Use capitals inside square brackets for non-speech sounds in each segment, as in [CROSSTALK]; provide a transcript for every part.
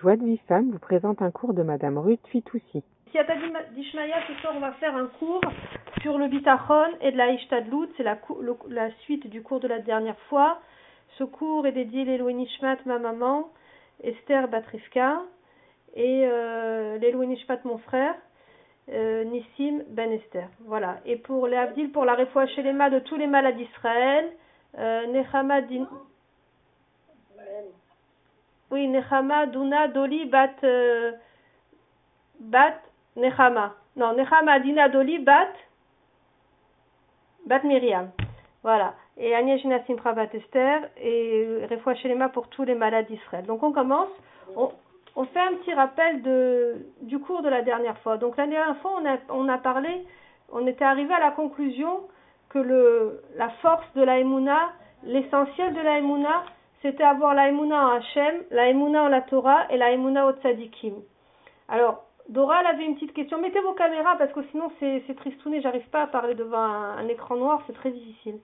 Joie de vie femme vous présente un cours de Madame Ruth Fitoussi. Siata d'Ishmaïa, ce soir on va faire un cours sur le bitachon et de la Ishtadlut, c'est la, suite du cours de la dernière fois. Ce cours est dédié à Nishmat, ma maman, Esther Batrifka, et euh, Nishmat, mon frère, euh, Nissim Ben Esther. Voilà. Et pour les pour la réfoua chez les de tous les malades d'Israël, euh, Nechama Din... Oui, Nechama, Duna, Doli, Bat, euh, Bat, Nechama. Non, Nechama, Dina, Doli, Bat, Bat Myriam. Voilà. Et Agnès Simcha Bat Esther et Refoua Shelema pour tous les malades d'Israël. Donc on commence. On, on, fait un petit rappel de, du cours de la dernière fois. Donc la dernière fois, on a, on a parlé, on était arrivé à la conclusion que le, la force de la Emouna, l'essentiel de la Emouna, c'était avoir la Emouna en Hachem, la Emouna en la Torah et la Emouna au Tzadikim. Alors, Dora, elle avait une petite question. Mettez vos caméras parce que sinon c'est tristouné, j'arrive pas à parler devant un, écran noir, c'est très difficile.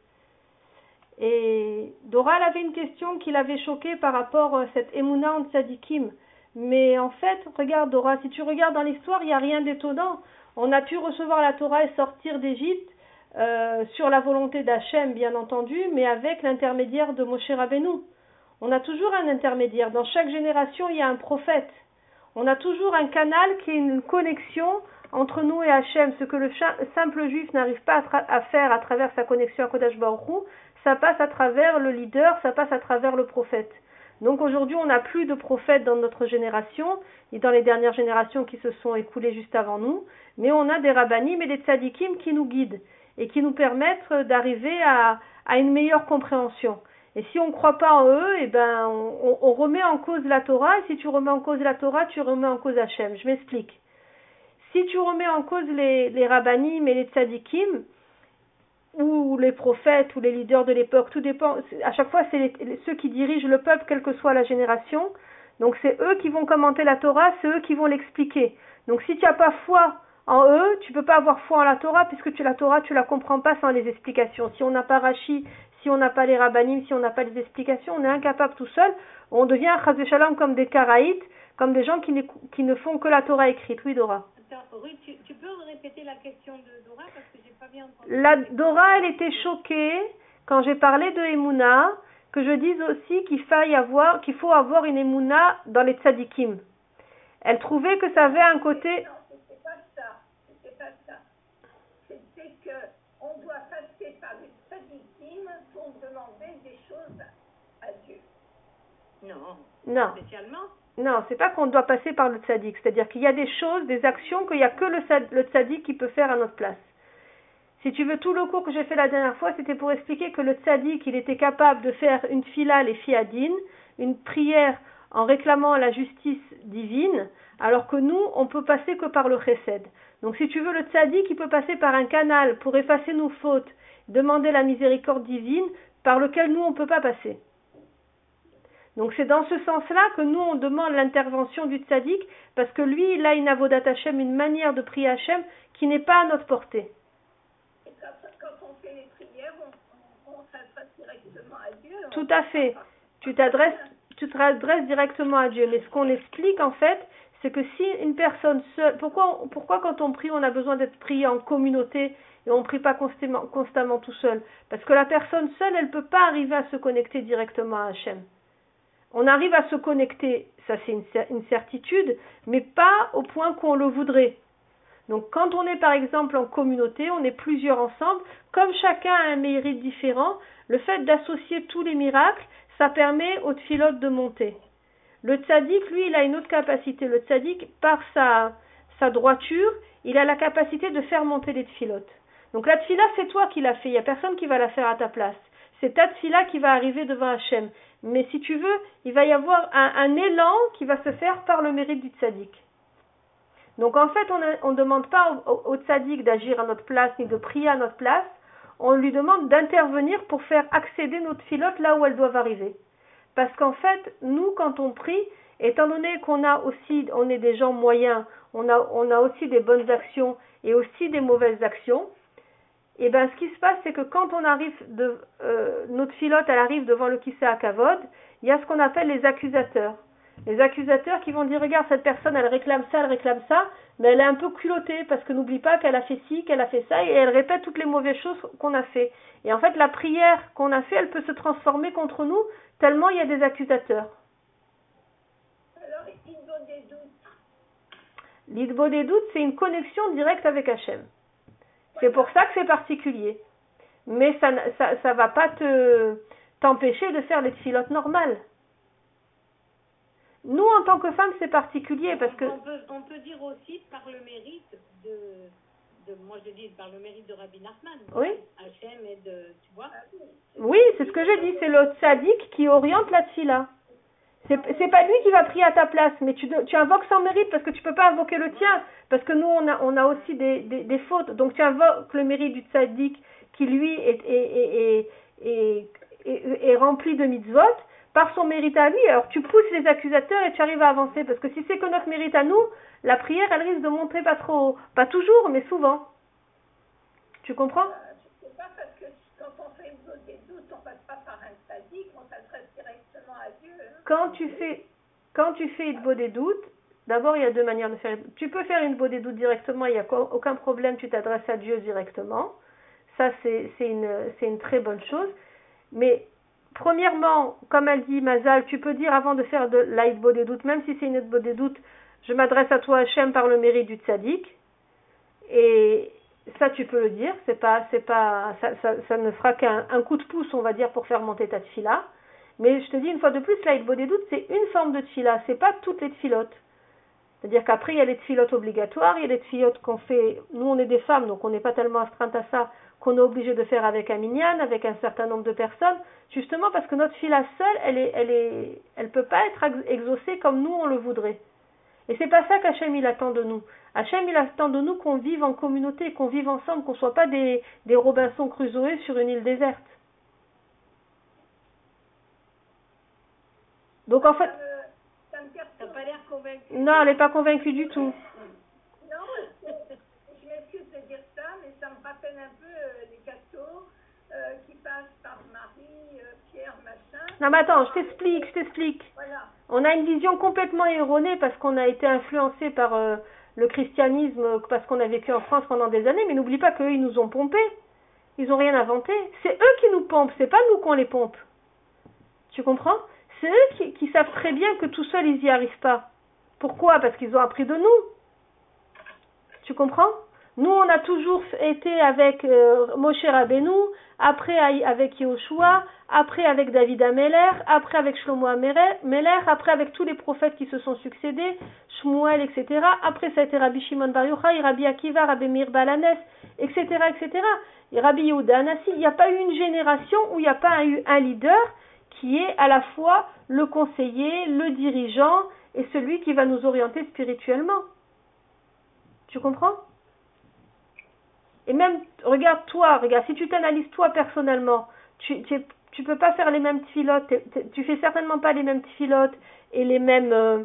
Et Dora, elle avait une question qui l'avait choquée par rapport à cette Emouna en Tzadikim. Mais en fait, regarde Dora, si tu regardes dans l'histoire, il n'y a rien d'étonnant. On a pu recevoir la Torah et sortir d'Égypte euh, sur la volonté d'Hachem, bien entendu, mais avec l'intermédiaire de Moshe Rabbeinu. On a toujours un intermédiaire. Dans chaque génération, il y a un prophète. On a toujours un canal qui est une connexion entre nous et Hachem. Ce que le simple juif n'arrive pas à, faire à travers sa connexion à Kodesh Baruch ça passe à travers le leader, ça passe à travers le prophète. Donc aujourd'hui, on n'a plus de prophètes dans notre génération, et dans les dernières générations qui se sont écoulées juste avant nous, mais on a des rabbinim et des tzadikim qui nous guident et qui nous permettent d'arriver à une meilleure compréhension. Et si on ne croit pas en eux, eh ben, on, remet en cause la Torah. Et si tu remets en cause la Torah, tu remets en cause Hachem. Je m'explique. Si tu remets en cause les, les rabbanim et les tzadikim, ou les prophètes, ou les leaders de l'époque, tout dépend. À chaque fois, c'est ceux qui dirigent le peuple, quelle que soit la génération. Donc c'est eux qui vont commenter la Torah, c'est eux qui vont l'expliquer. Donc si tu n'as pas foi en eux, tu peux pas avoir foi en la Torah, puisque tu, la Torah, tu la comprends pas sans les explications. Si on n'a pas Rashi, si on n'a pas les rabbinim, si on n'a pas les explications, on est incapable tout seul. On devient, shalom, comme des karaïtes, comme des gens qui, qui, ne font que la Torah écrite. Oui, Dora. Attends, tu, tu, peux répéter la question de Dora parce que j'ai pas bien entendu. La Dora, elle était choquée quand j'ai parlé de Emouna, que je dise aussi qu'il faille avoir, qu'il faut avoir une Emouna dans les tzadikim. Elle trouvait que ça avait un côté. Non, c'était pas ça. C'était pas ça. C'était que on doit passer par les pour demander des choses à Dieu. Non. Non. Spécialement. Non, c'est pas qu'on doit passer par le tzaddik. C'est-à-dire qu'il y a des choses, des actions qu'il n'y a que le, le tzaddik qui peut faire à notre place. Si tu veux, tout le cours que j'ai fait la dernière fois, c'était pour expliquer que le tzaddik, il était capable de faire une fila les fiadines, une prière en réclamant la justice divine, alors que nous, on peut passer que par le chesed. Donc si tu veux, le tzaddik, il peut passer par un canal pour effacer nos fautes demander la miséricorde divine par lequel nous on ne peut pas passer. Donc c'est dans ce sens-là que nous on demande l'intervention du tzaddik parce que lui il a une avodat Hashem, une manière de prier Hashem qui n'est pas à notre portée. Et quand, on fait les prières, on, s'adresse directement à Dieu. Tout à fait. Tu t'adresses, tu te directement à Dieu. Mais ce qu'on explique en fait, c'est que si une personne seule, pourquoi, pourquoi quand on prie on a besoin d'être prié en communauté et on ne prie pas constamment, tout seul? Parce que la personne seule, elle ne peut pas arriver à se connecter directement à Hachem. On arrive à se connecter, ça c'est une, certitude, mais pas au point qu'on le voudrait. Donc quand on est par exemple en communauté, on est plusieurs ensemble, comme chacun a un mérite différent, le fait d'associer tous les miracles, ça permet au tfilote de monter. Le tzaddik, lui, il a une autre capacité. Le tzaddik, par sa, droiture, il a la capacité de faire monter les tfilotes. Donc la tfila, c'est toi qui l'as fait, il n'y a personne qui va la faire à ta place. C'est ta tfila qui va arriver devant Hachem. Mais si tu veux, il va y avoir un, élan qui va se faire par le mérite du tzaddik. Donc en fait, on ne demande pas au, au, tzaddik d'agir à notre place ni de prier à notre place. On lui demande d'intervenir pour faire accéder notre filote là où elles doivent arriver. Parce qu'en fait, nous, quand on prie, étant donné qu'on a aussi, on est des gens moyens, on a, aussi des bonnes actions et aussi des mauvaises actions, et bien ce qui se passe, c'est que quand on arrive de euh, notre filote, elle arrive devant le Kissa Kavod, il y a ce qu'on appelle les accusateurs. Les accusateurs qui vont dire regarde cette personne elle réclame ça, elle réclame ça, mais elle est un peu culottée parce que n'oublie pas qu'elle a fait ci, qu'elle a fait ça et elle répète toutes les mauvaises choses qu'on a fait. Et en fait la prière qu'on a fait elle peut se transformer contre nous tellement il y a des accusateurs. Alors, il donne des doutes. L'idbo des doutes c'est une connexion directe avec Hachem. C'est pour ça que c'est particulier. Mais ça, ne- ça, ça va pas te t'empêcher de faire les filotes normales. Nous, en tant que femmes, c'est particulier parce que on, peut, on peut dire aussi par le mérite de, de moi je dis par le mérite de Rabbi Nachman. Oui. Hachem et de, tu vois. oui, c'est ce que j'ai dit, c'est le tzaddik qui oriente la tfila. C'est pas lui qui va prier à ta place, mais tu, invoques sans mérite parce que tu peux pas invoquer le tien, parce que nous on a, on a aussi des, des, des fautes. Donc tu invoques le mérite du tzaddik qui lui est- est rempli de mitzvot par son mérite à lui. Alors tu pousses les accusateurs et tu arrives à avancer, parce que si c'est que notre mérite à nous, la prière elle risque de monter pas trop, pas toujours, mais souvent. Tu comprends? Euh, Je ne sais pas, parce que quand on fait une des doutes, on passe pas par un sadique, on s'adresse directement à Dieu. hein. quand tu fais quand tu fais une des doutes, d'abord il y a deux manières de faire. Tu peux faire une des doutes directement, il n'y a aucun problème, tu t'adresses à Dieu directement. Ça c'est une très bonne chose. Mais premièrement, comme elle dit Mazal, tu peux dire avant de faire de l'aïd des doutes, même si c'est une aide des doutes, je m'adresse à toi Hachem par le mérite du tzaddik. Et ça tu peux le dire, c'est pas c'est pas ça, ne fera qu'un un coup de pouce, on va dire, pour faire monter ta tfila. Mais je te dis une fois de plus, la des doutes, c'est une forme de tfila, c'est pas toutes les tfilotes. C'est-à-dire qu'après, il y a les tfilotes obligatoires, il y a les tfilotes qu'on fait, nous on est des femmes, donc on n'est pas tellement astreintes à ça, qu'on est obligé de faire avec un minyan, avec un certain nombre de personnes, justement parce que notre fila seule, elle est, elle est, elle peut pas être ex- exaucée comme nous on le voudrait. Et c'est pas ça qu'Hachem il attend de nous. Hachem il attend de nous qu'on vive en communauté, qu'on vive ensemble, qu'on soit pas des, des Robinson Crusoe sur une île déserte. Donc en fait, Ça pas l'air convaincu. non, elle n'est pas convaincue du tout. Non, je m'excuse de dire ça, mais ça me rappelle un peu les euh, qui passent par Marie, Pierre, machin. Non mais attends, je t'explique, je t'explique. Voilà. On a une vision complètement erronée parce qu'on a été influencé par euh, le christianisme, euh, parce qu'on a vécu en France pendant des années, mais n'oublie pas qu'eux, ils nous ont pompé. Ils n'ont rien inventé. C'est eux qui nous pompent, c'est pas nous qu'on les pompe. Tu comprends? C'est eux qui, qui savent très bien que tout seuls, ils n'y arrivent pas. Pourquoi? Parce qu'ils ont appris de nous. Tu comprends? Nous, on a toujours été avec euh, Moshe Rabbeinu, après avec Yehoshua, après avec David Ameller, après avec Shlomo Ameller, Meller, après avec tous les prophètes qui se sont succédés, Shmuel, etc. Après, ça a été Rabbi Shimon Bar Rabbi Akiva, Rabbi Meir Balanes, etc., etc. Et Rabbi Yehuda Anassi. Il n'y a pas eu une génération où il n'y a pas eu un leader qui est à la fois le conseiller, le dirigeant et celui qui va nous orienter spirituellement. Tu comprends? Et même, regarde toi, regarde, si tu t'analyses toi personnellement, tu, tu, tu peux pas faire les mêmes filotes, tu fais certainement pas les mêmes filotes euh,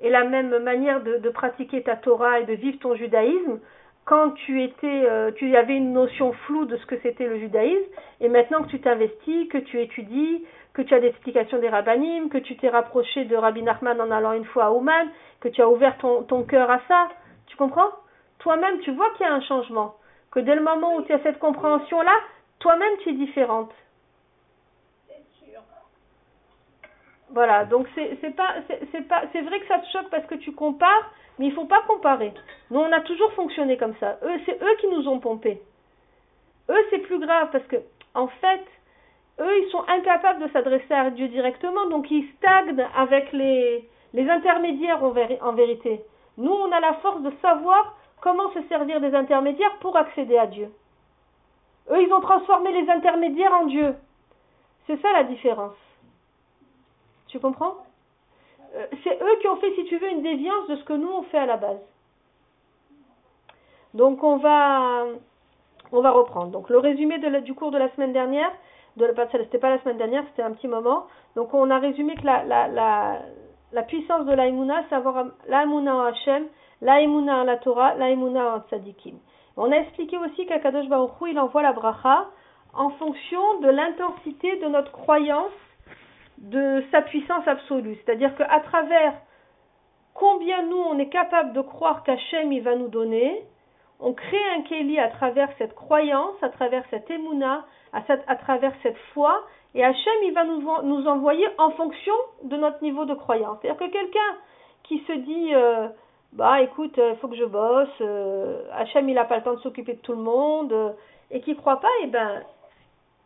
et la même manière de, de pratiquer ta Torah et de vivre ton judaïsme. Quand tu étais, euh, tu avais une notion floue de ce que c'était le judaïsme, et maintenant que tu t'investis, que tu étudies, que tu as des explications des rabbinim, que tu t'es rapproché de Rabbi Nachman en allant une fois à Ouman, que tu as ouvert ton, ton cœur à ça, tu comprends? Toi-même, tu vois qu'il y a un changement, que dès le moment où tu as cette compréhension-là, toi-même tu es différente. Voilà, donc c'est pas c'est pas c'est vrai que ça te choque parce que tu compares, mais il faut pas comparer. Nous on a toujours fonctionné comme ça. C'est eux qui nous ont pompé. Eux c'est plus grave parce que en fait eux ils sont incapables de s'adresser à Dieu directement donc ils stagnent avec les les intermédiaires en vérité. Nous on a la force de savoir comment se servir des intermédiaires pour accéder à Dieu. Eux ils ont transformé les intermédiaires en Dieu. C'est ça la différence. Tu comprends Euh, C'est eux qui ont fait, si tu veux, une déviance de ce que nous on fait à la base. Donc on va, on va reprendre. Donc le résumé du cours de la semaine dernière, de c'était pas la semaine dernière, c'était un petit moment. Donc on a résumé que la, la, la, la puissance de l'Aïmouna, c'est avoir l'Aïmouna en Hachem, l'Aïmouna en la Torah, l'Aïmouna en Tzadikim. On a expliqué aussi qu'Akadosh Baruch il envoie la bracha en fonction de l'intensité de notre croyance de sa puissance absolue. C'est-à-dire qu'à travers combien nous, on est capable de croire qu'Hachem, il va nous donner, on crée un Kéli à travers cette croyance, à travers cette émouna, à, travers cette foi, et Hachem, il va nous, nous envoyer en fonction de notre niveau de croyance. C'est-à-dire que quelqu'un qui se dit, euh, bah écoute, il faut que je bosse, euh, Hachem, il n'a pas le temps de s'occuper de tout le monde, euh, et qui croit pas, eh ben,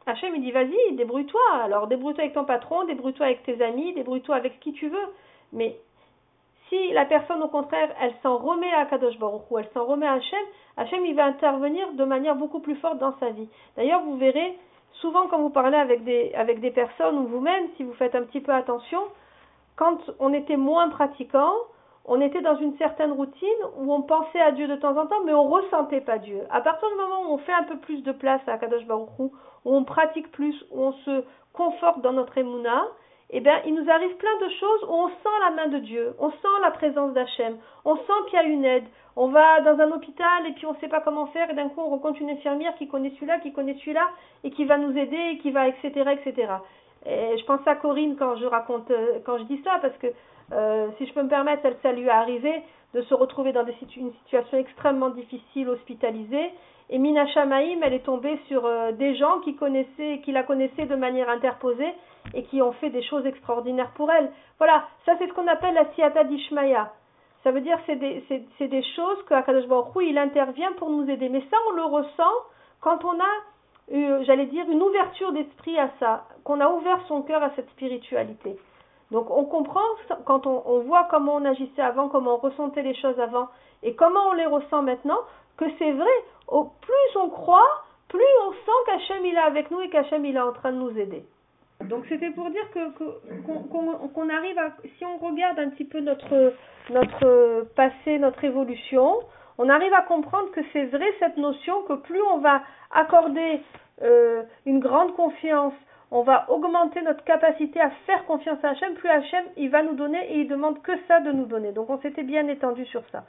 Hachem, il dit, vas-y, débrouille-toi. Alors, débrouille-toi avec ton patron, débrouille-toi avec tes amis, débrouille-toi avec qui tu veux. Mais si la personne, au contraire, elle s'en remet à Kadosh Baruch Hu, elle s'en remet à Hachem, Hachem, il va intervenir de manière beaucoup plus forte dans sa vie. D'ailleurs, vous verrez, souvent quand vous parlez avec des, avec des personnes ou vous-même, si vous faites un petit peu attention, quand on était moins pratiquant, on était dans une certaine routine où on pensait à Dieu de temps en temps, mais on ressentait pas Dieu. À partir du moment où on fait un peu plus de place à Kadosh Baruch Hu, où on pratique plus, où on se conforte dans notre émouna, eh bien, il nous arrive plein de choses où on sent la main de Dieu, on sent la présence d'Hachem, on sent qu'il y a une aide. On va dans un hôpital et puis on ne sait pas comment faire et d'un coup on rencontre une infirmière qui connaît celui-là, qui connaît celui-là et qui va nous aider et qui va, etc., etc. Et je pense à Corinne quand je raconte, euh, quand je dis ça parce que euh, si je peux me permettre, elle, ça lui est arrivé de se retrouver dans une situation extrêmement difficile, hospitalisée. Et Mina Shamaim, elle est tombée sur euh, des gens qui la connaissaient de manière interposée et qui ont fait des choses extraordinaires pour elle. Voilà, ça c'est ce qu'on appelle la siata d'Ishmaya. Ça veut dire c'est des, c'est, des choses que Akadosh Baruch il intervient pour nous aider. Mais ça, on le ressent quand on a, j'allais dire, une ouverture d'esprit à ça, qu'on a ouvert son cœur à cette spiritualité. Donc on comprend quand on, voit comment on agissait avant, comment on ressentait les choses avant et comment on les ressent maintenant, que c'est vrai. Plus on croit, plus on sent qu'Hachem il est avec nous et qu'Hachem il est en train de nous aider. Donc c'était pour dire que qu'on arrive à, si on regarde un petit peu notre notre passé, notre évolution, on arrive à comprendre que c'est vrai cette notion que plus on va accorder euh, une grande confiance on va augmenter notre capacité à faire confiance à Hachem, plus Hachem, il va nous donner et il demande que ça de nous donner. Donc on s'était bien étendu sur ça.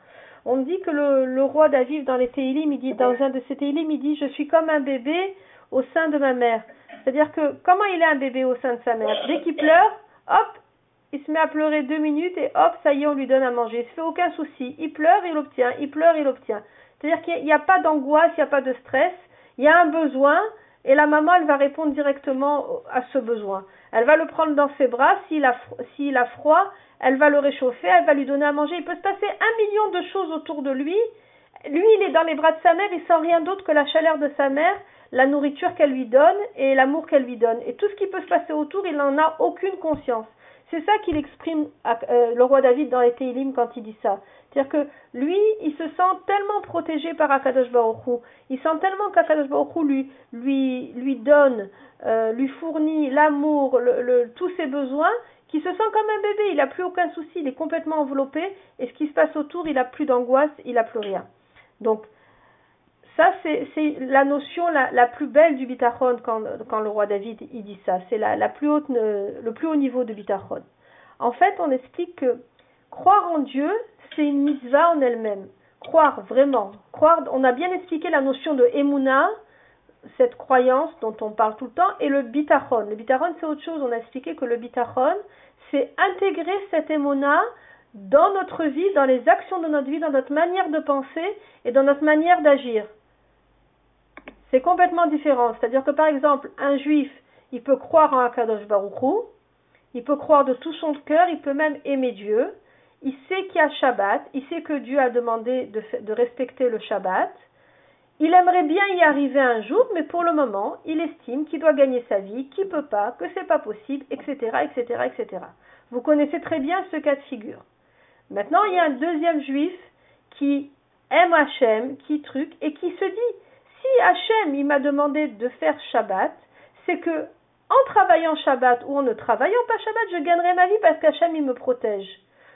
On dit que le, roi David dans les Teilim, il dit, dans un de ses Teilim, il dit, je suis comme un bébé au sein de ma mère. C'est-à-dire que comment il est un bébé au sein de sa mère? Dès qu'il pleure, hop, il se met à pleurer deux minutes et hop, ça y est, on lui donne à manger. Il se fait aucun souci. Il pleure, il obtient. Il pleure, il obtient. C'est-à-dire qu'il n'y a pas d'angoisse, il n'y a pas de stress. Il y a un besoin, et la maman, elle va répondre directement à ce besoin. Elle va le prendre dans ses bras, s'il a, a froid, elle va le réchauffer, elle va lui donner à manger. Il peut se passer un million de choses autour de lui. Lui, il est dans les bras de sa mère, il sent rien d'autre que la chaleur de sa mère, la nourriture qu'elle lui donne et l'amour qu'elle lui donne. Et tout ce qui peut se passer autour, il n'en a aucune conscience. C'est ça qu'il exprime euh, le roi David dans les Teilim quand il dit ça. C'est-à-dire que lui, il se sent tellement protégé par Akadosh Baruch il sent tellement qu'Akadosh Baruch lui, lui, lui donne, euh, lui fournit l'amour, tous ses besoins, qu'il se sent comme un bébé, il n'a plus aucun souci, il est complètement enveloppé, et ce qui se passe autour, il n'a plus d'angoisse, il n'a plus rien. Donc, ça, c'est la notion la, plus belle du bitachon quand, le roi David il dit ça. C'est la, plus haute, le plus haut niveau de bitachon. En fait, on explique que croire en Dieu, c'est une mitzvah en elle-même. Croire vraiment. Croire, on a bien expliqué la notion de emuna, cette croyance dont on parle tout le temps, et le bitachon. Le bitachon, c'est autre chose. On a expliqué que le bitachon, c'est intégrer cette emuna dans notre vie, dans les actions de notre vie, dans notre manière de penser et dans notre manière d'agir. C'est complètement différent. C'est-à-dire que par exemple, un juif, il peut croire en Akadosh Baruch il peut croire de tout son cœur, il peut même aimer Dieu, il sait qu'il y a Shabbat, il sait que Dieu a demandé de, respecter le Shabbat, il aimerait bien y arriver un jour, mais pour le moment, il estime qu'il doit gagner sa vie, qu'il peut pas, que c'est pas possible, etc., etc., etc. Vous connaissez très bien ce cas de figure. Maintenant, il y a un deuxième juif qui aime Hachem, qui truc, et qui se dit, si Hachem, il m'a demandé de faire Shabbat, c'est que, en travaillant Shabbat ou en ne travaillant pas Shabbat, je gagnerai ma vie parce qu'Hachem, il me protège.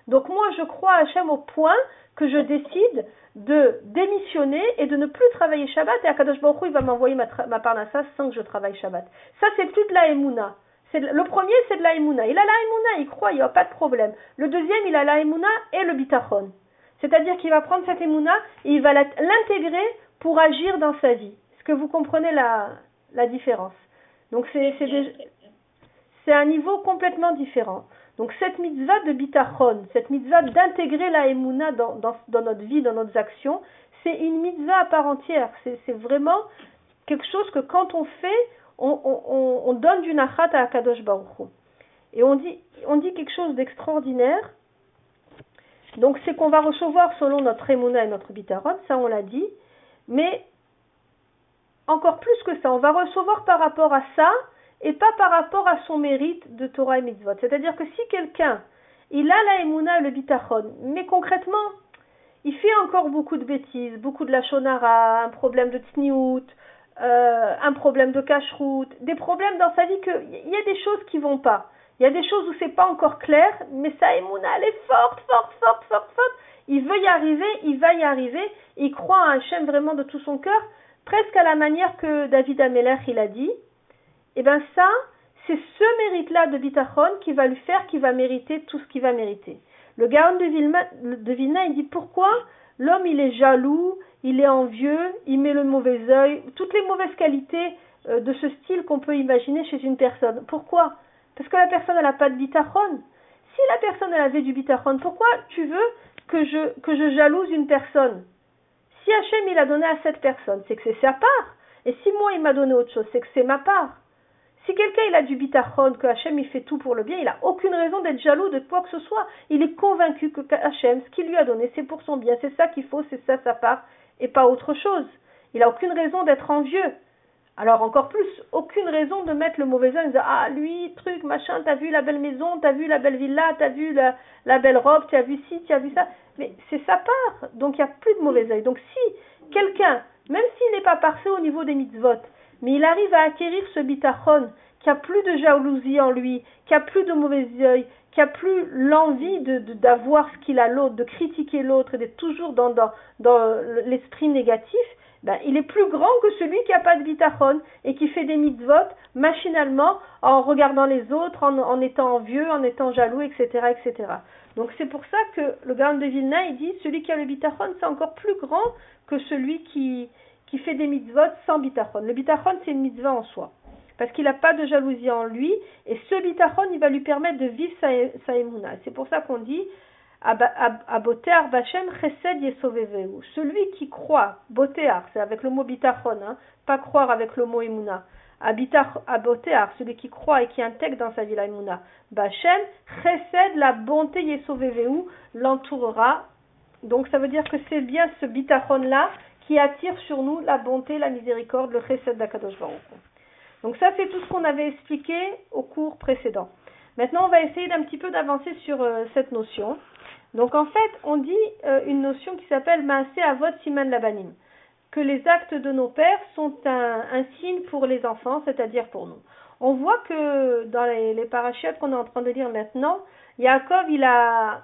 Donc moi, je crois à Hachem au point que je décide de démissionner et de ne plus travailler Shabbat et Akadosh Baruch Hu, il va m'envoyer ma, ma parnassa sans que je travaille Shabbat. Ça, c'est plus de la Emouna. Le premier, c'est de la Emouna. Il a la Emouna, il croit, il n'y a pas de problème. Le deuxième, il a la Emouna et le Bitachon. C'est-à-dire qu'il va prendre cette Emouna et il va l'intégrer pour agir dans sa vie. Est-ce que vous comprenez la, la différence? Donc c'est c'est un niveau complètement différent. Donc cette mitzvah de bitachon, cette mitzvah d'intégrer la emuna dans, dans, dans, notre vie, dans nos actions, c'est une mitzvah à part entière. C'est vraiment quelque chose que quand on fait, on, on, on donne du nachat à Akadosh Baruch Hu. Et on dit, on dit quelque chose d'extraordinaire. Donc c'est qu'on va recevoir selon notre emuna et notre bitaron, ça on l'a dit. Mais encore plus que ça, on va recevoir par rapport à ça et pas par rapport à son mérite de Torah et mitzvot. C'est-à-dire que si quelqu'un, il a la emuna et le bitachon, mais concrètement, il fait encore beaucoup de bêtises, beaucoup de lachonara, un problème de tsniout, euh, un problème de cacheroute, des problèmes dans sa vie que il y a des choses qui vont pas. Il y a des choses où c'est pas encore clair, mais sa emuna elle est forte, forte, forte, forte, forte. Il veut y arriver, il va y arriver, il croit à Hachem vraiment de tout son cœur, presque à la manière que David Ameller il a dit. Et eh bien ça, c'est ce mérite-là de bitachon qui va lui faire qu'il va mériter tout ce qu'il va mériter. Le Gaon de, Vilna, il dit pourquoi l'homme il est jaloux, il est envieux, il met le mauvais œil, toutes les mauvaises qualités euh, de ce style qu'on peut imaginer chez une personne. Pourquoi? Parce que la personne n'a pas de bitachon. Si la personne elle avait du bitachon, pourquoi tu veux que je, que je jalouse une personne? Si Hachem il a donné à cette personne, c'est que c'est sa part. Et si moi il m'a donné autre chose, c'est que c'est ma part. Si quelqu'un il a du bitachon, que Hachem il fait tout pour le bien, il n'a aucune raison d'être jaloux de quoi que ce soit. Il est convaincu que Hachem, ce qu'il lui a donné, c'est pour son bien, c'est ça qu'il faut, c'est ça sa part, et pas autre chose. Il n'a aucune raison d'être envieux. Alors encore plus, aucune raison de mettre le mauvais dire ah lui, truc, machin, t'as vu la belle maison, t'as vu la belle villa, t'as vu la, belle robe, t'as vu ci, t'as vu ça. Mais c'est sa part, donc il n'y a plus de mauvais œil. Donc si quelqu'un, même s'il n'est pas parfait au niveau des mitzvot, mais il arrive à acquérir ce bitachon, qui a plus de jalousie en lui, qui a plus de mauvais œil, qui a plus l'envie de, d'avoir ce qu'il a l'autre, de critiquer l'autre et d'être toujours dans, dans, dans l'esprit négatif, ben, il est plus grand que celui qui n'a pas de bitachon et qui fait des mitzvot machinalement en regardant les autres, en, étant envieux, en étant jaloux, etc., etc. Donc c'est pour ça que le Gaon de Vilna, il dit, celui qui a le bitachon, c'est encore plus grand que celui qui, qui fait des mitzvot sans bitachon. Le bitachon, c'est une mitzvah en soi. Parce qu'il n'a pas de jalousie en lui, et ce bitachon, il va lui permettre de vivre sa, sa C'est pour ça qu'on dit Abotear Bachem Chesed Yesoveveu. Celui qui croit, Botear, c'est avec le mot bitachon, hein, pas croire avec le mot Emuna. Abotear, celui qui croit et qui intègre dans sa vie la Emuna. Bachem Chesed, la bonté Yesoveveu, l'entourera. Donc ça veut dire que c'est bien ce bitachon là qui attire sur nous la bonté, la miséricorde, le chesed d'Akadosh Baruch. Donc ça, c'est tout ce qu'on avait expliqué au cours précédent. Maintenant, on va essayer d'un petit peu d'avancer sur euh, cette notion. Donc en fait, on dit euh, une notion qui s'appelle Maasé Avot Siman Labanim, que les actes de nos pères sont un, signe pour les enfants, c'est-à-dire pour nous. On voit que dans les, les parachutes qu'on est en train de lire maintenant, Yaakov, il a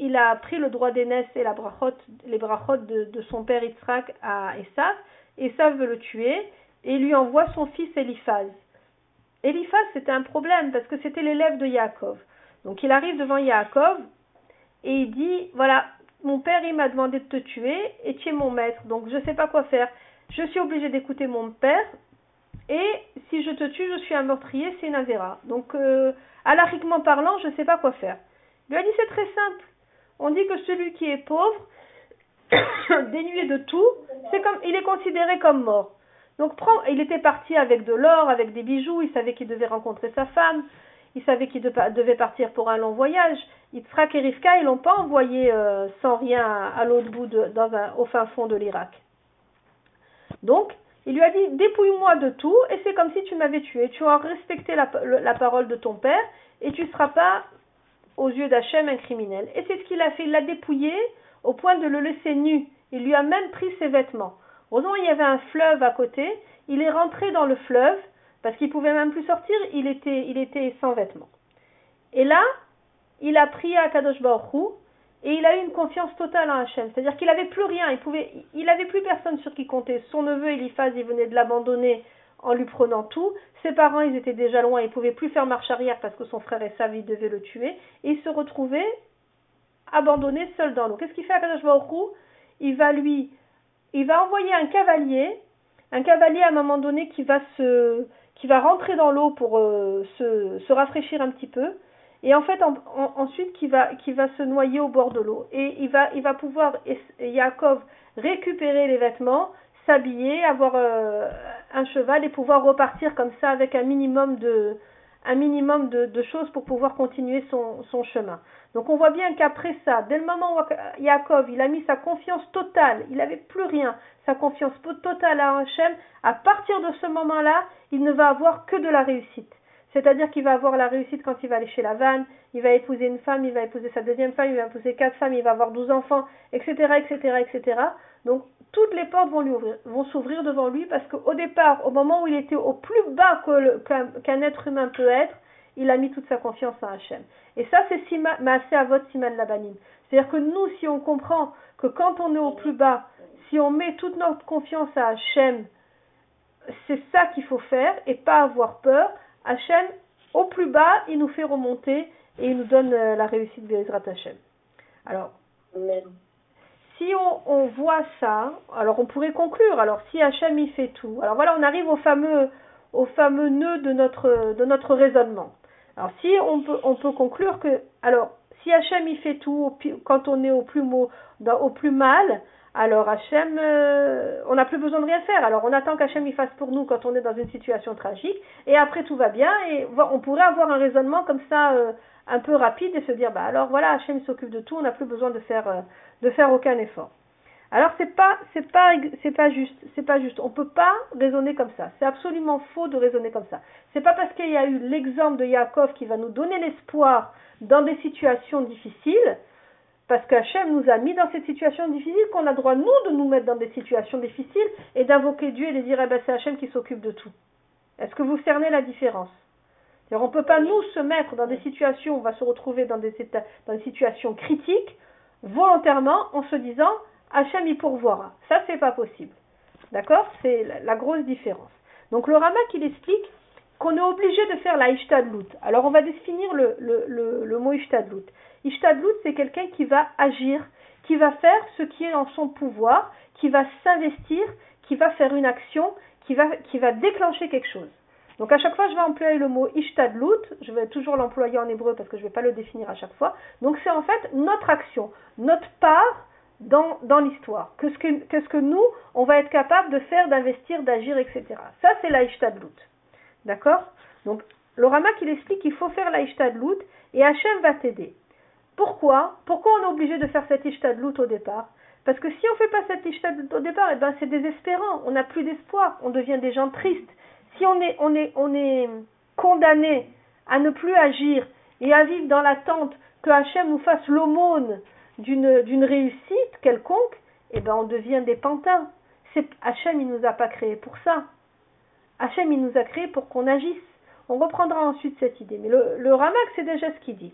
il a pris le droit d'aînesse et la les brachot de, son père Yitzhak à Esav. Esav veut le tuer et lui envoie son fils Eliphaz. Eliphaz, c'était un problème parce que c'était l'élève de Yaakov. Donc il arrive devant Yaakov et il dit Voilà, mon père il m'a demandé de te tuer et tu es mon maître, donc je ne sais pas quoi faire. Je suis obligé d'écouter mon père et si je te tue, je suis un meurtrier, c'est une avéra. Donc, euh, parlant, je ne sais pas quoi faire. Il lui a dit C'est très simple on dit que celui qui est pauvre, [COUGHS] dénué de tout, c'est comme, il est considéré comme mort. Donc il était parti avec de l'or, avec des bijoux, il savait qu'il devait rencontrer sa femme, il savait qu'il devait partir pour un long voyage. Yitzhak et Rivka, ils l'ont pas envoyé euh, sans rien à, l'autre bout, au fin fond de l'Irak. Donc, il lui a dit, dépouille-moi de tout, et c'est comme si tu m'avais tué. Tu as respecté la, la, parole de ton père, et tu ne seras pas aux yeux d'Hachem un criminel. Et c'est ce qu'il a fait, il l'a dépouillé au point de le laisser nu. Il lui a même pris ses vêtements. Heureusement, il y avait un fleuve à côté. Il est rentré dans le fleuve parce qu'il pouvait même plus sortir. Il était, sans vêtements. Et là, il a prié à Kadosh et il a eu une confiance totale en Hachem. C'est-à-dire qu'il n'avait plus rien. Il pouvait, il n'avait plus personne sur qui compter. Son neveu Eliphaz, il venait de l'abandonner en lui prenant tout. Ses parents, ils étaient déjà loin, ils ne pouvaient plus faire marche arrière parce que son frère et sa vie devaient le tuer. Et il se retrouvait abandonné seul dans l'eau. Qu'est-ce qu'il fait à Kadosh Il va lui, il va envoyer un cavalier, un cavalier à un moment donné qui va se, qui va rentrer dans l'eau pour euh, se, se, rafraîchir un petit peu, et en fait en, en, ensuite qui va, se noyer au bord de l'eau. Et il va, il va pouvoir, Yaakov, récupérer les vêtements, s'habiller, avoir euh, un cheval et pouvoir repartir comme ça avec un minimum de, choses pour pouvoir continuer son chemin. Donc on voit bien qu'après ça, dès le moment où Yaakov il a mis sa confiance totale, il n'avait plus rien, sa confiance totale à Hachem, à partir de ce moment-là, il ne va avoir que de la réussite. C'est-à-dire qu'il va avoir la réussite quand il va aller chez la vanne, il va épouser une femme, il va épouser sa deuxième femme, il va épouser quatre femmes, il va avoir douze enfants, etc., etc., etc. Donc toutes les portes vont lui ouvrir, vont s'ouvrir devant lui parce qu'au départ, au moment où il était au plus bas qu'un être humain peut être, il a mis toute sa confiance en Hachem. Et ça, c'est assez à votre Siman Labanim. C'est-à-dire que nous, si on comprend que quand on est au plus bas, si on met toute notre confiance à Hachem, c'est ça qu'il faut faire et pas avoir peur. Hachem, au plus bas, il nous fait remonter et il nous donne euh, la réussite Bezrat Hachem. Alors, si on, on, voit ça, alors on pourrait conclure. Alors, si Hachem il fait tout, alors voilà, on arrive au fameux, au fameux nœud de notre, de notre raisonnement. Alors, si on peut, on peut conclure que, alors, si Hachem il fait tout quand on est au plus, mal, alors Hachem, euh, on n'a plus besoin de rien faire. Alors on attend qu'Hachem il fasse pour nous quand on est dans une situation tragique, et après tout va bien, et on pourrait avoir un raisonnement comme ça euh, un peu rapide et se dire, bah alors voilà, Hachem s'occupe de tout, on n'a plus besoin de faire, euh, de faire aucun effort. Alors c'est pas, pas, c'est pas juste, c'est pas juste. On peut pas raisonner comme ça. C'est absolument faux de raisonner comme ça. C'est pas parce qu'il y a eu l'exemple de Yaakov qui va nous donner l'espoir dans des situations difficiles parce qu'Hachem nous a mis dans cette situation difficile qu'on a droit, nous, de nous mettre dans des situations difficiles et d'invoquer Dieu et de dire, eh ben, c'est Hachem qui s'occupe de tout. Est-ce que vous cernez la différence? On ne peut pas, nous, se mettre dans des situations, on va se retrouver dans des, dans des situations critiques, volontairement, en se disant, Hachem y pourvoira. Ça, c'est pas possible. D'accord? C'est la, grosse différence. Donc, le Ramak, il explique qu'on est obligé de faire la Ishtadlut. Alors, on va définir le, le, le, le mot. Ishtadlut, c'est quelqu'un qui va agir, qui va faire ce qui est en son pouvoir, qui va s'investir, qui va faire une action, qui va, qui va déclencher quelque chose. Donc à chaque fois, je vais employer le mot ishtadlut, je vais toujours l'employer en hébreu parce que je ne vais pas le définir à chaque fois. Donc c'est en fait notre action, notre part dans, l'histoire. Qu'est-ce que, nous, on va être capable de faire, d'investir, d'agir, etc. Ça, c'est la ishtadlut. D'accord? Donc le Ramak, il explique qu'il faut faire la ishtadlut et Hachem va t'aider. Pourquoi? Pourquoi on est obligé de faire cette ishtadlut au départ? Parce que si on ne fait pas cette ishtadlut au départ, eh ben c'est désespérant, on n'a plus d'espoir, on devient des gens tristes. Si on est, on est, on est condamné à ne plus agir et à vivre dans l'attente que Hachem nous fasse l'aumône d'une, réussite quelconque, eh ben on devient des pantins. C'est, Hachem, il nous a pas créés pour ça. Hachem, il nous a créés pour qu'on agisse. On reprendra ensuite cette idée. Mais le, Ramak, c'est déjà ce qu'il dit.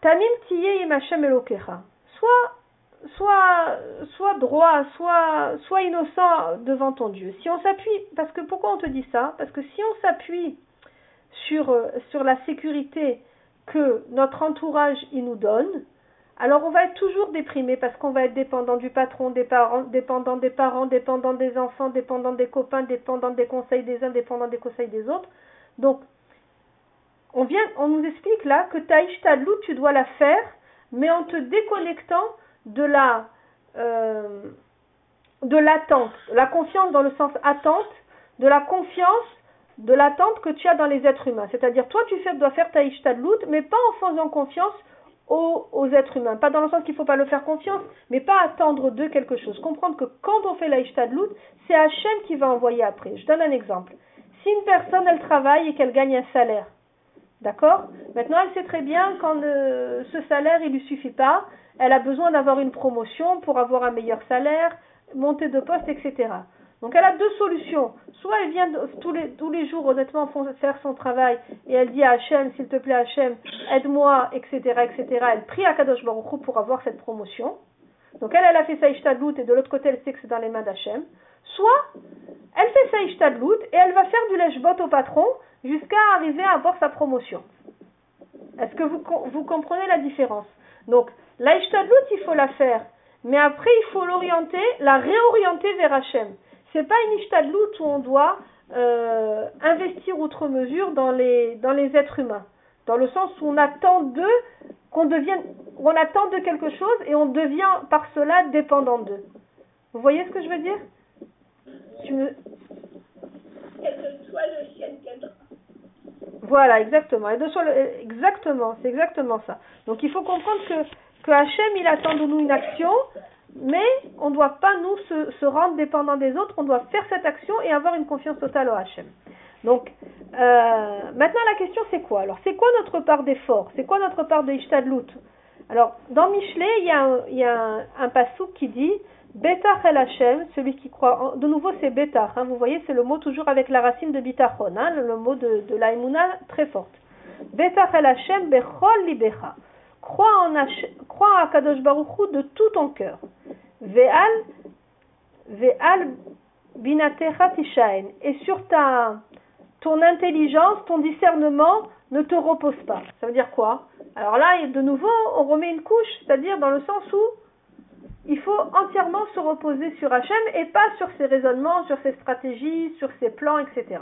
Tamim tiye elokecha. Soit, soit, soit droit, soit, soit innocent devant ton Dieu. Si on s'appuie, parce que pourquoi on te dit ça? Parce que si on s'appuie sur, euh, sur la sécurité que notre entourage nous donne, alors on va être toujours déprimé parce qu'on va être dépendant du patron, des parents, dépendant des parents, dépendant des enfants, dépendant des copains, dépendant des conseils des uns, dépendant des conseils des autres. Donc on, vient, on nous explique là que ta ishtadlut, tu dois la faire, mais en te déconnectant de la euh, de l'attente, la confiance dans le sens attente, de la confiance, de l'attente que tu as dans les êtres humains. C'est-à-dire, toi, tu fais, dois faire ta ishtadlut, mais pas en faisant confiance aux, êtres humains. Pas dans le sens qu'il ne faut pas leur faire confiance, mais pas attendre d'eux quelque chose. Comprendre que quand on fait la ishtadlut, c'est Hachem qui va envoyer après. Je donne un exemple. Si une personne, elle travaille et qu'elle gagne un salaire, D'accord? Maintenant, elle sait très bien quand ce salaire, il lui suffit pas. Elle a besoin d'avoir une promotion pour avoir un meilleur salaire, monter de poste, etc. Donc, elle a deux solutions. Soit elle vient tous les, tous les jours, honnêtement, faire son travail et elle dit à Hachem, s'il te plaît, Hachem, aide-moi, etc., etc. Elle prie à Kadosh Baruch pour avoir cette promotion. Donc, elle, a fait sa ishtadlout et de l'autre côté, elle sait que c'est dans les mains d'Hachem. Soit, elle fait sa ishtadlout et elle va faire du lèche-bot au patron jusqu'à arriver à avoir sa promotion. Est-ce que vous, vous comprenez la différence? Donc, la il faut la faire, mais après, il faut l'orienter, la réorienter vers Hachem. C'est pas une ishtadlout où on doit euh, investir outre mesure dans les, dans les êtres humains. Dans le sens où on attend d'eux qu'on devienne, on attend de quelque chose et on devient par cela dépendant d'eux. Vous voyez ce que je veux dire? Tu me-. Voilà, exactement. Et de soi, exactement, c'est exactement ça. Donc il faut comprendre que, que Hachem, il attend de nous une action, mais on ne doit pas nous se, rendre dépendants des autres, on doit faire cette action et avoir une confiance totale au Hachem. Donc euh, maintenant la question c'est quoi? Alors c'est quoi notre part d'effort? C'est quoi notre part de Ishtadlut Alors dans Michelet, il y a un, il passouk qui dit Betach el Hachem, celui qui croit. De nouveau, c'est Betach. hein, vous voyez, c'est le mot toujours avec la racine de Bitachon, hein, le, mot de, de la Emouna très forte. Betach el Hachem bechol libecha. Crois en Hachem, crois à Kadosh Baruch Hu de tout ton cœur. Ve'al, ve'al binatecha tishaen. Et sur ta, ton intelligence, ton discernement ne te repose pas. Ça veut dire quoi? Alors là, de nouveau, on remet une couche, c'est-à-dire dans le sens où il faut entièrement se reposer sur Hachem et pas sur ses raisonnements, sur ses stratégies, sur ses plans, etc.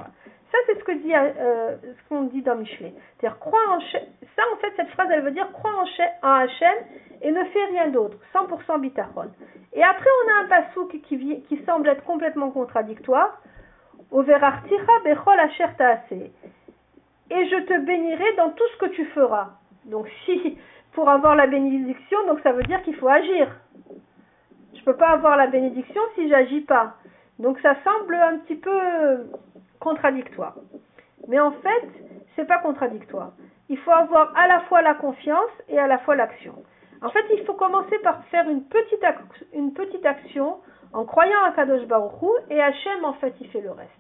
Ça, c'est ce que dit, euh, ce qu'on dit dans Michelet. C'est-à-dire, crois en. Ça, en fait, cette phrase, elle veut dire crois en Hachem- et ne fais rien d'autre. 100% bitachon. Et après, on a un pasouk qui, semble être complètement contradictoire. Et je te bénirai dans tout ce que tu feras. Donc, [LAUGHS] si, pour avoir la bénédiction, ça veut dire qu'il faut agir. Je peux pas avoir la bénédiction si j'agis pas. Donc ça semble un petit peu contradictoire. Mais en fait, c'est pas contradictoire. Il faut avoir à la fois la confiance et à la fois l'action. En fait, il faut commencer par faire une petite, action en croyant à Kadosh Baruch Hu, et Hachem, en fait, il fait le reste.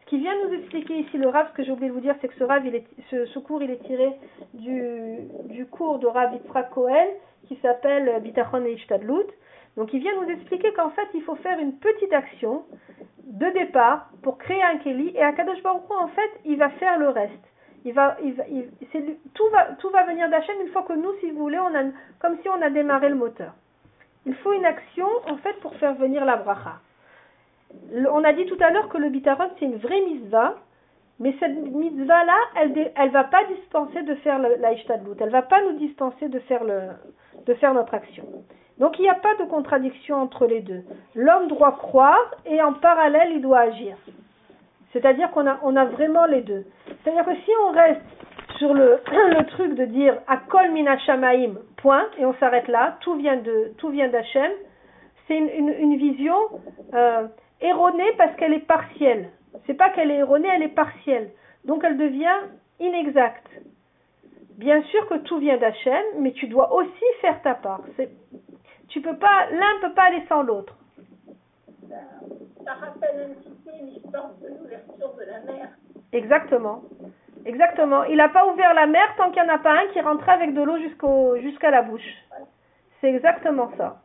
Ce qui vient nous expliquer ici le Rav, ce que j'ai oublié de vous dire, c'est que ce, Rav, il est, ce, cours, il est tiré du, du cours de Rav Yitzhak Cohen qui s'appelle Bitachon et Ishtadlut. Donc il vient nous expliquer qu'en fait, il faut faire une petite action de départ pour créer un Keli, et Akadosh Baruch Hu, en fait, il va faire le reste. Tout, va, venir d'Hachem une fois que nous, si vous voulez, comme si on a démarré le moteur. Il faut une action, en fait, pour faire venir la bracha. On a dit tout à l'heure que le bitaron, c'est une vraie mitzvah, mais cette mitzvah-là, elle ne va pas dispenser de faire le- la ishtadlut. Elle va pas nous dispenser de faire notre action. Donc il n'y a pas de contradiction entre les deux. L'homme doit croire et en parallèle, il doit agir. C'est-à-dire qu'on a, on a vraiment les deux. C'est-à-dire que si on reste sur le, [CLEARS THROAT] truc de dire Akol mina shamaim, point, et on s'arrête là, tout vient de tout vient d'Hachem, c'est une, vision euh, erronée parce qu'elle est partielle. C'est pas qu'elle est erronée, elle est partielle. Donc elle devient inexacte. Bien sûr que tout vient d'Hachem, mais tu dois aussi faire ta part. Tu peux pas, l'un ne peut pas aller sans l'autre. Ça, ça rappelle un petit peu l'histoire de l'ouverture de la mer. Exactement. Exactement. Il n'a pas ouvert la mer tant qu'il n'y en a pas un qui rentrait avec de l'eau jusqu'au, jusqu'à la bouche. C'est exactement ça.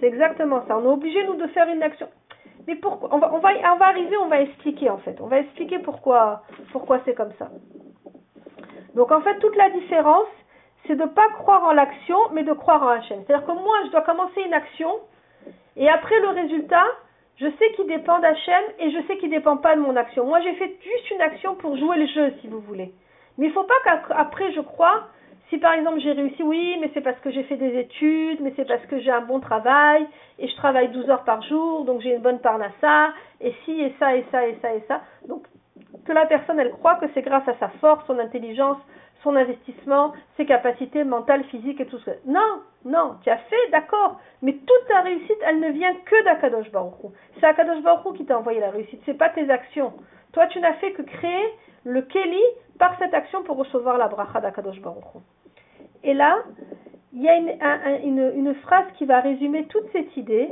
C'est exactement ça. On est obligé, nous, de faire une action. Mais pourquoi? On va, on, va, on va arriver, on va expliquer, en fait. On va expliquer pourquoi, pourquoi c'est comme ça. Donc, en fait, toute la différence, c'est de ne pas croire en l'action, mais de croire en Hachem. C'est-à-dire que moi, je dois commencer une action, et après le résultat, je sais qu'il dépend d'Hachem et je sais qu'il ne dépend pas de mon action. Moi, j'ai fait juste une action pour jouer le jeu, si vous voulez. Mais il ne faut pas qu'après, je crois, si par exemple j'ai réussi, oui, mais c'est parce que j'ai fait des études, mais c'est parce que j'ai un bon travail, et je travaille 12 heures par jour, donc j'ai une bonne parnassa, et si, et ça, et ça, et ça, et ça. Donc, que la personne, elle croit que c'est grâce à sa force, son intelligence, son investissement, ses capacités mentales, physiques et tout ça. Non, non, tu as fait, d'accord, mais toute ta réussite, elle ne vient que d'Akadosh Baruch Hu. C'est Akadosh Baruch Hu qui t'a envoyé la réussite, c'est pas tes actions. Toi, tu n'as fait que créer le Keli par cette action pour recevoir la bracha d'Akadosh Baruch Hu. Et là, il y a une, un, une, une, phrase qui va résumer toute cette idée.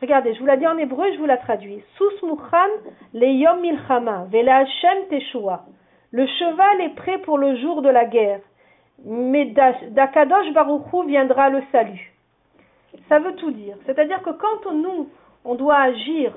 Regardez, je vous la dis en hébreu, je vous la traduis. Sus muchan le yom milchama, vela Hashem teshua. Le cheval est prêt pour le jour de la guerre, mais d'Akadosh Baruchou viendra le salut. Ça veut tout dire. C'est-à-dire que quand on, nous, on doit agir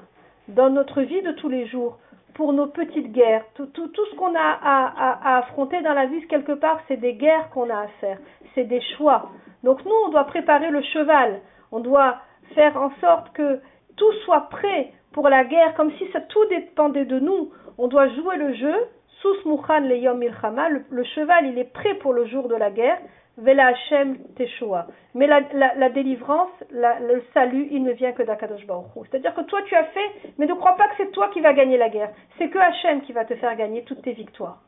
dans notre vie de tous les jours pour nos petites guerres, tout, ce qu'on a à, affronter dans la vie, quelque part, c'est des guerres qu'on a à faire, c'est des choix. Donc nous, on doit préparer le cheval, on doit faire en sorte que tout soit prêt pour la guerre, comme si ça tout dépendait de nous. On doit jouer le jeu. Sous Mouchan le Yom Milchama, le, cheval il est prêt pour le jour de la guerre. Vela Hashem Teshua. Mais la, délivrance, le salut, il ne vient que d'Akadosh Baruch. C'est-à-dire que toi tu as fait, mais ne crois pas que c'est toi qui vas gagner la guerre. C'est que Hachem qui va te faire gagner toutes tes victoires.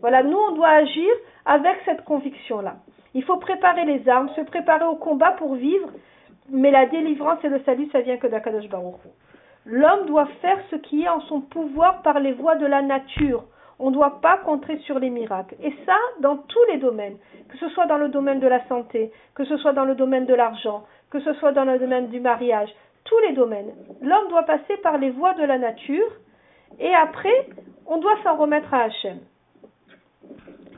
Voilà, nous on doit agir avec cette conviction-là. Il faut préparer les armes, se préparer au combat pour vivre, mais la délivrance et le salut, ça vient que d'Akadosh Baruch. L'homme doit faire ce qui est en son pouvoir par les voies de la nature. On ne doit pas compter sur les miracles. Et ça, dans tous les domaines, que ce soit dans le domaine de la santé, que ce soit dans le domaine de l'argent, que ce soit dans le domaine du mariage, tous les domaines. L'homme doit passer par les voies de la nature et après, on doit s'en remettre à Hachem.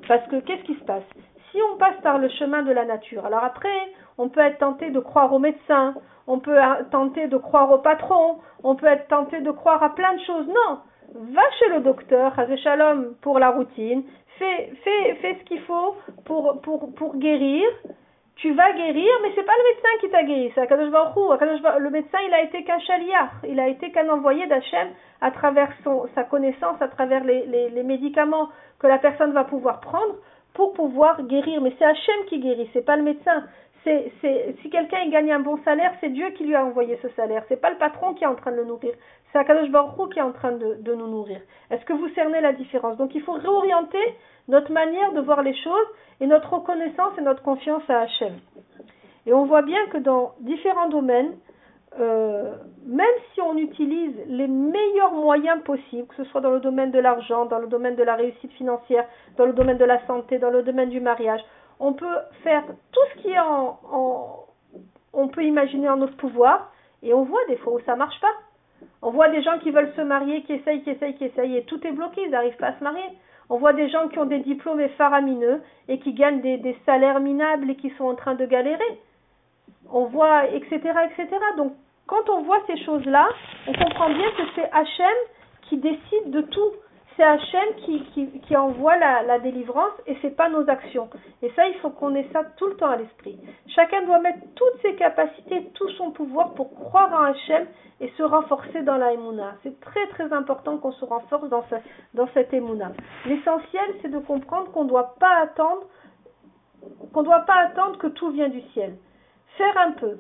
Parce que qu'est-ce qui se passe? Si on passe par le chemin de la nature, alors après, on peut être tenté de croire au médecin, on peut être tenté de croire au patron, on peut être tenté de croire à plein de choses. Non, va chez le docteur, Shalom, pour la routine, fais, fais, fais ce qu'il faut pour, pour, pour guérir. Tu vas guérir, mais c'est pas le médecin qui t'a guéri, Le médecin, il a été qu'un chaliar, il a été qu'un envoyé d'Hachem à travers son, sa connaissance, à travers les, les, médicaments que la personne va pouvoir prendre pour pouvoir guérir. Mais c'est Hachem qui guérit, c'est pas le médecin. C'est, c'est, si quelqu'un gagne un bon salaire, c'est Dieu qui lui a envoyé ce salaire. C'est pas le patron qui est en train de le nourrir. C'est Akadosh Baruch qui est en train de, de nous nourrir. Est-ce que vous cernez la différence? Donc il faut réorienter notre manière de voir les choses et notre reconnaissance et notre confiance à Hachem. Et on voit bien que dans différents domaines, euh, même si on utilise les meilleurs moyens possibles, que ce soit dans le domaine de l'argent, dans le domaine de la réussite financière, dans le domaine de la santé, dans le domaine du mariage, on peut faire tout ce qui est en, en- on peut imaginer en notre pouvoir, et on voit des fois où ça marche pas. On voit des gens qui veulent se marier, qui essayent, qui essayent, qui essayent, et tout est bloqué, ils n'arrivent pas à se marier. On voit des gens qui ont des diplômes faramineux et qui gagnent des, salaires minables et qui sont en train de galérer. On voit, etc., etc. Donc, quand on voit ces choses-là, on comprend bien que c'est Hachem qui décide de tout. C'est Hachem qui, envoie la, délivrance et c'est pas nos actions. Et ça, il faut qu'on ait ça tout le temps à l'esprit. Chacun doit mettre toutes ses capacités, tout son pouvoir pour croire en Hachem et se renforcer dans la Emouna. C'est très très important qu'on se renforce dans, ce, cette Emouna. L'essentiel, c'est de comprendre qu'on ne doit pas attendre qu'on doit pas attendre que tout vient du ciel. Faire un peu.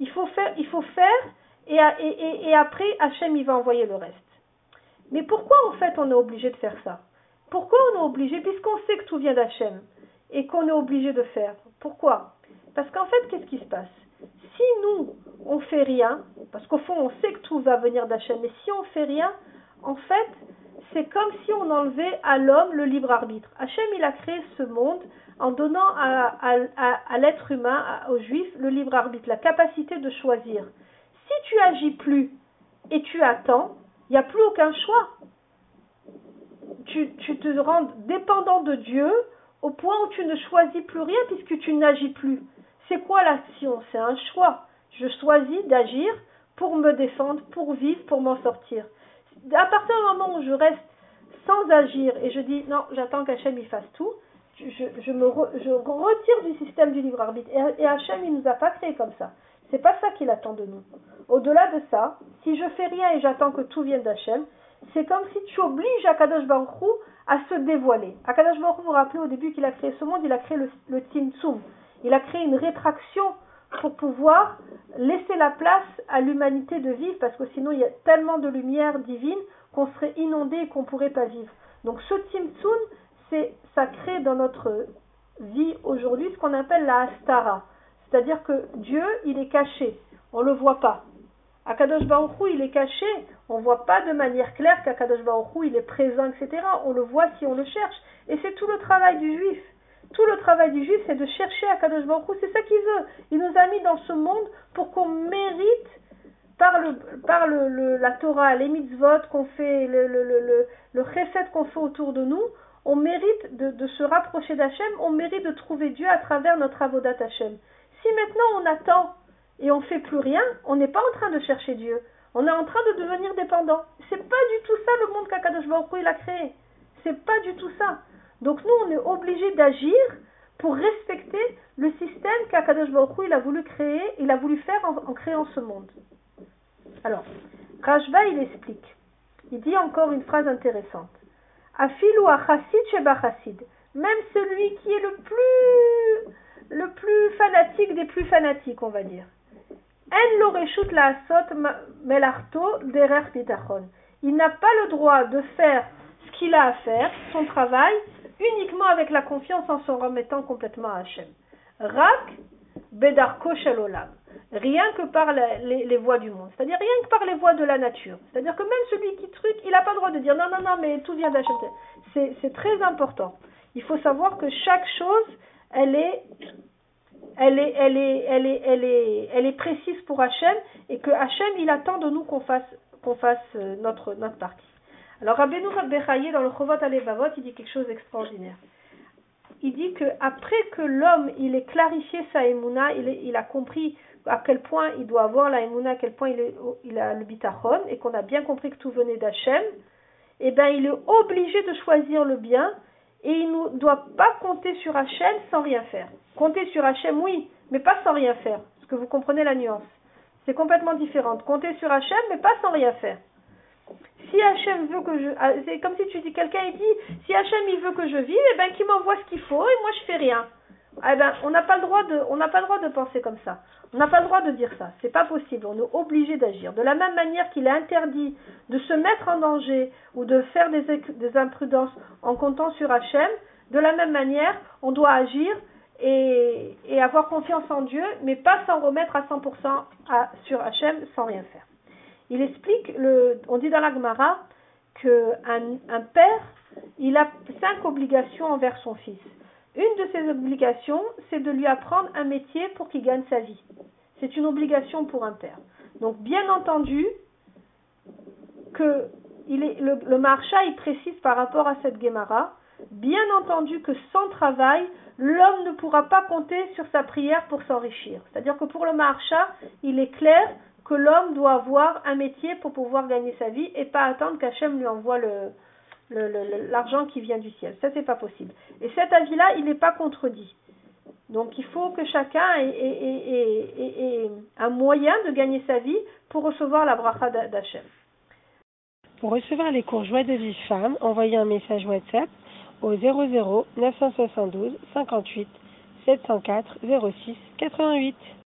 Il faut faire, il faut faire et après, Hachem, il va envoyer le reste. Mais pourquoi en fait on est obligé de faire ça? Pourquoi on est obligé Puisqu'on sait que tout vient d'Hachem et qu'on est obligé de faire? Pourquoi? Parce qu'en fait, qu'est-ce qui se passe? Si nous, on fait rien, parce qu'au fond, on sait que tout va venir d'Hachem, mais si on fait rien, en fait, c'est comme si on enlevait à l'homme le libre arbitre. Hachem, il a créé ce monde en donnant à, l'être humain, aux juifs, le libre arbitre, la capacité de choisir. Si tu agis plus et tu attends, il n'y a plus aucun choix. Tu, te rends dépendant de Dieu au point où tu ne choisis plus rien puisque tu n'agis plus. C'est quoi l'action C'est un choix. Je choisis d'agir pour me défendre, pour vivre, pour m'en sortir. À partir du moment où je reste sans agir et je dis non, j'attends qu'Hachem y fasse tout, je, me retire du système du libre arbitre. Et, Hachem, il nous a pas créé comme ça. C'est pas ça qu'il attend de nous. Au-delà de ça, si je fais rien et j'attends que tout vienne d'Hachem, c'est comme si tu obliges Akadosh Baruch Hu à se dévoiler. Akadosh Baruch vous vous rappelez au début qu'il a créé ce monde, il a créé le, le Tzimtzum. Il a créé une rétraction pour pouvoir laisser la place à l'humanité de vivre, parce que sinon il y a tellement de lumière divine qu'on serait inondé et qu'on ne pourrait pas vivre. Donc ce Tzimtzum, c'est ça crée dans notre vie aujourd'hui ce qu'on appelle la Hastara. C'est-à-dire que Dieu, il est caché, on ne le voit pas. Akadosh Baruch il est caché, on ne voit pas de manière claire qu'Akadosh Baruch Hu, il est présent, etc. On le voit si on le cherche. Et c'est tout le travail du juif. Tout le travail du juif, c'est de chercher Akadosh Baruch Hu, c'est ça qu'il veut. Il nous a mis dans ce monde pour qu'on mérite par, le, par le, la Torah, les mitzvot qu'on fait, le, le, le, le, qu'on fait autour de nous, on mérite de, de se rapprocher d'Hachem, on mérite de trouver Dieu à travers notre avodat Hachem. Si maintenant on attend et on fait plus rien, on n'est pas en train de chercher Dieu. On est en train de devenir dépendant. C'est pas du tout ça le monde qu'Akadosh Baruch il a créé. C'est pas du tout ça. Donc nous, on est obligé d'agir pour respecter le système qu'Akadosh Baruch a voulu créer, il a voulu faire en, créant ce monde. Alors, Rajba, il explique. Il dit encore une phrase intéressante. Afilu chassid sheba chassid. Même celui qui est le plus, le plus fanatique des plus fanatiques, on va dire. Il n'a pas le droit de faire ce qu'il a à faire, son travail, uniquement avec la confiance en se remettant complètement à Hachem. Rak bedarko shalolam. Rien que par les, les, voies du monde. C'est-à-dire rien que par les voies de la nature. C'est-à-dire que même celui qui truc, il n'a pas le droit de dire non, non, non, mais tout vient d'Hachem. C'est très important. Il faut savoir que chaque chose, elle est, elle est, elle est, elle est, elle est, elle est précise pour Hachem et que Hachem, il attend de nous qu'on fasse, qu'on fasse euh, notre, notre partie. Alors, Rabbeinu Rabbechaye, dans le Chovot Alevavot, il dit quelque chose d'extraordinaire. Il dit que après que l'homme, il ait clarifié sa émouna, il, a compris à quel point il doit avoir la émouna, à quel point il, il a le bitachon, et qu'on a bien compris que tout venait d'Hachem, eh bien, il est obligé de choisir le bien, et il ne doit pas compter sur Hachem sans rien faire. Compter sur Hachem, oui, mais pas sans rien faire. Parce que vous comprenez la nuance. C'est complètement différent. Compter sur Hachem, mais pas sans rien faire. Si Hachem veut que je... Ah, c'est comme si tu dis, quelqu'un il dit, si Hachem il veut que je vive, eh ben qu'il m'envoie ce qu'il faut et moi je fais rien. Eh ben, on n'a pas le droit de, penser comme ça. On n'a pas le droit de dire ça. C'est pas possible. On est obligé d'agir. De la même manière qu'il est interdit de se mettre en danger ou de faire des, imprudences en comptant sur Hachem, de la même manière, on doit agir et, avoir confiance en Dieu, mais pas s'en remettre à 100% à, sur Hachem sans rien faire. Il explique, on dit dans la Gemara qu'un un père, il a cinq obligations envers son fils. Une de ses obligations, c'est de lui apprendre un métier pour qu'il gagne sa vie. C'est une obligation pour un père. Donc, bien entendu, que le, le précise par rapport à cette Gemara, bien entendu que sans travail, l'homme ne pourra pas compter sur sa prière pour s'enrichir. C'est-à-dire que pour le marcha, il est clair que l'homme doit avoir un métier pour pouvoir gagner sa vie et pas attendre qu'Hachem lui envoie le, l'argent qui vient du ciel. Ça, c'est pas possible. Et cet avis-là, il n'est pas contredit. Donc, il faut que chacun ait, un moyen de gagner sa vie pour recevoir la bracha d'Hachem. Pour recevoir les cours Joie de vie femme, envoyez un message WhatsApp au 00 972 58 704 06 88.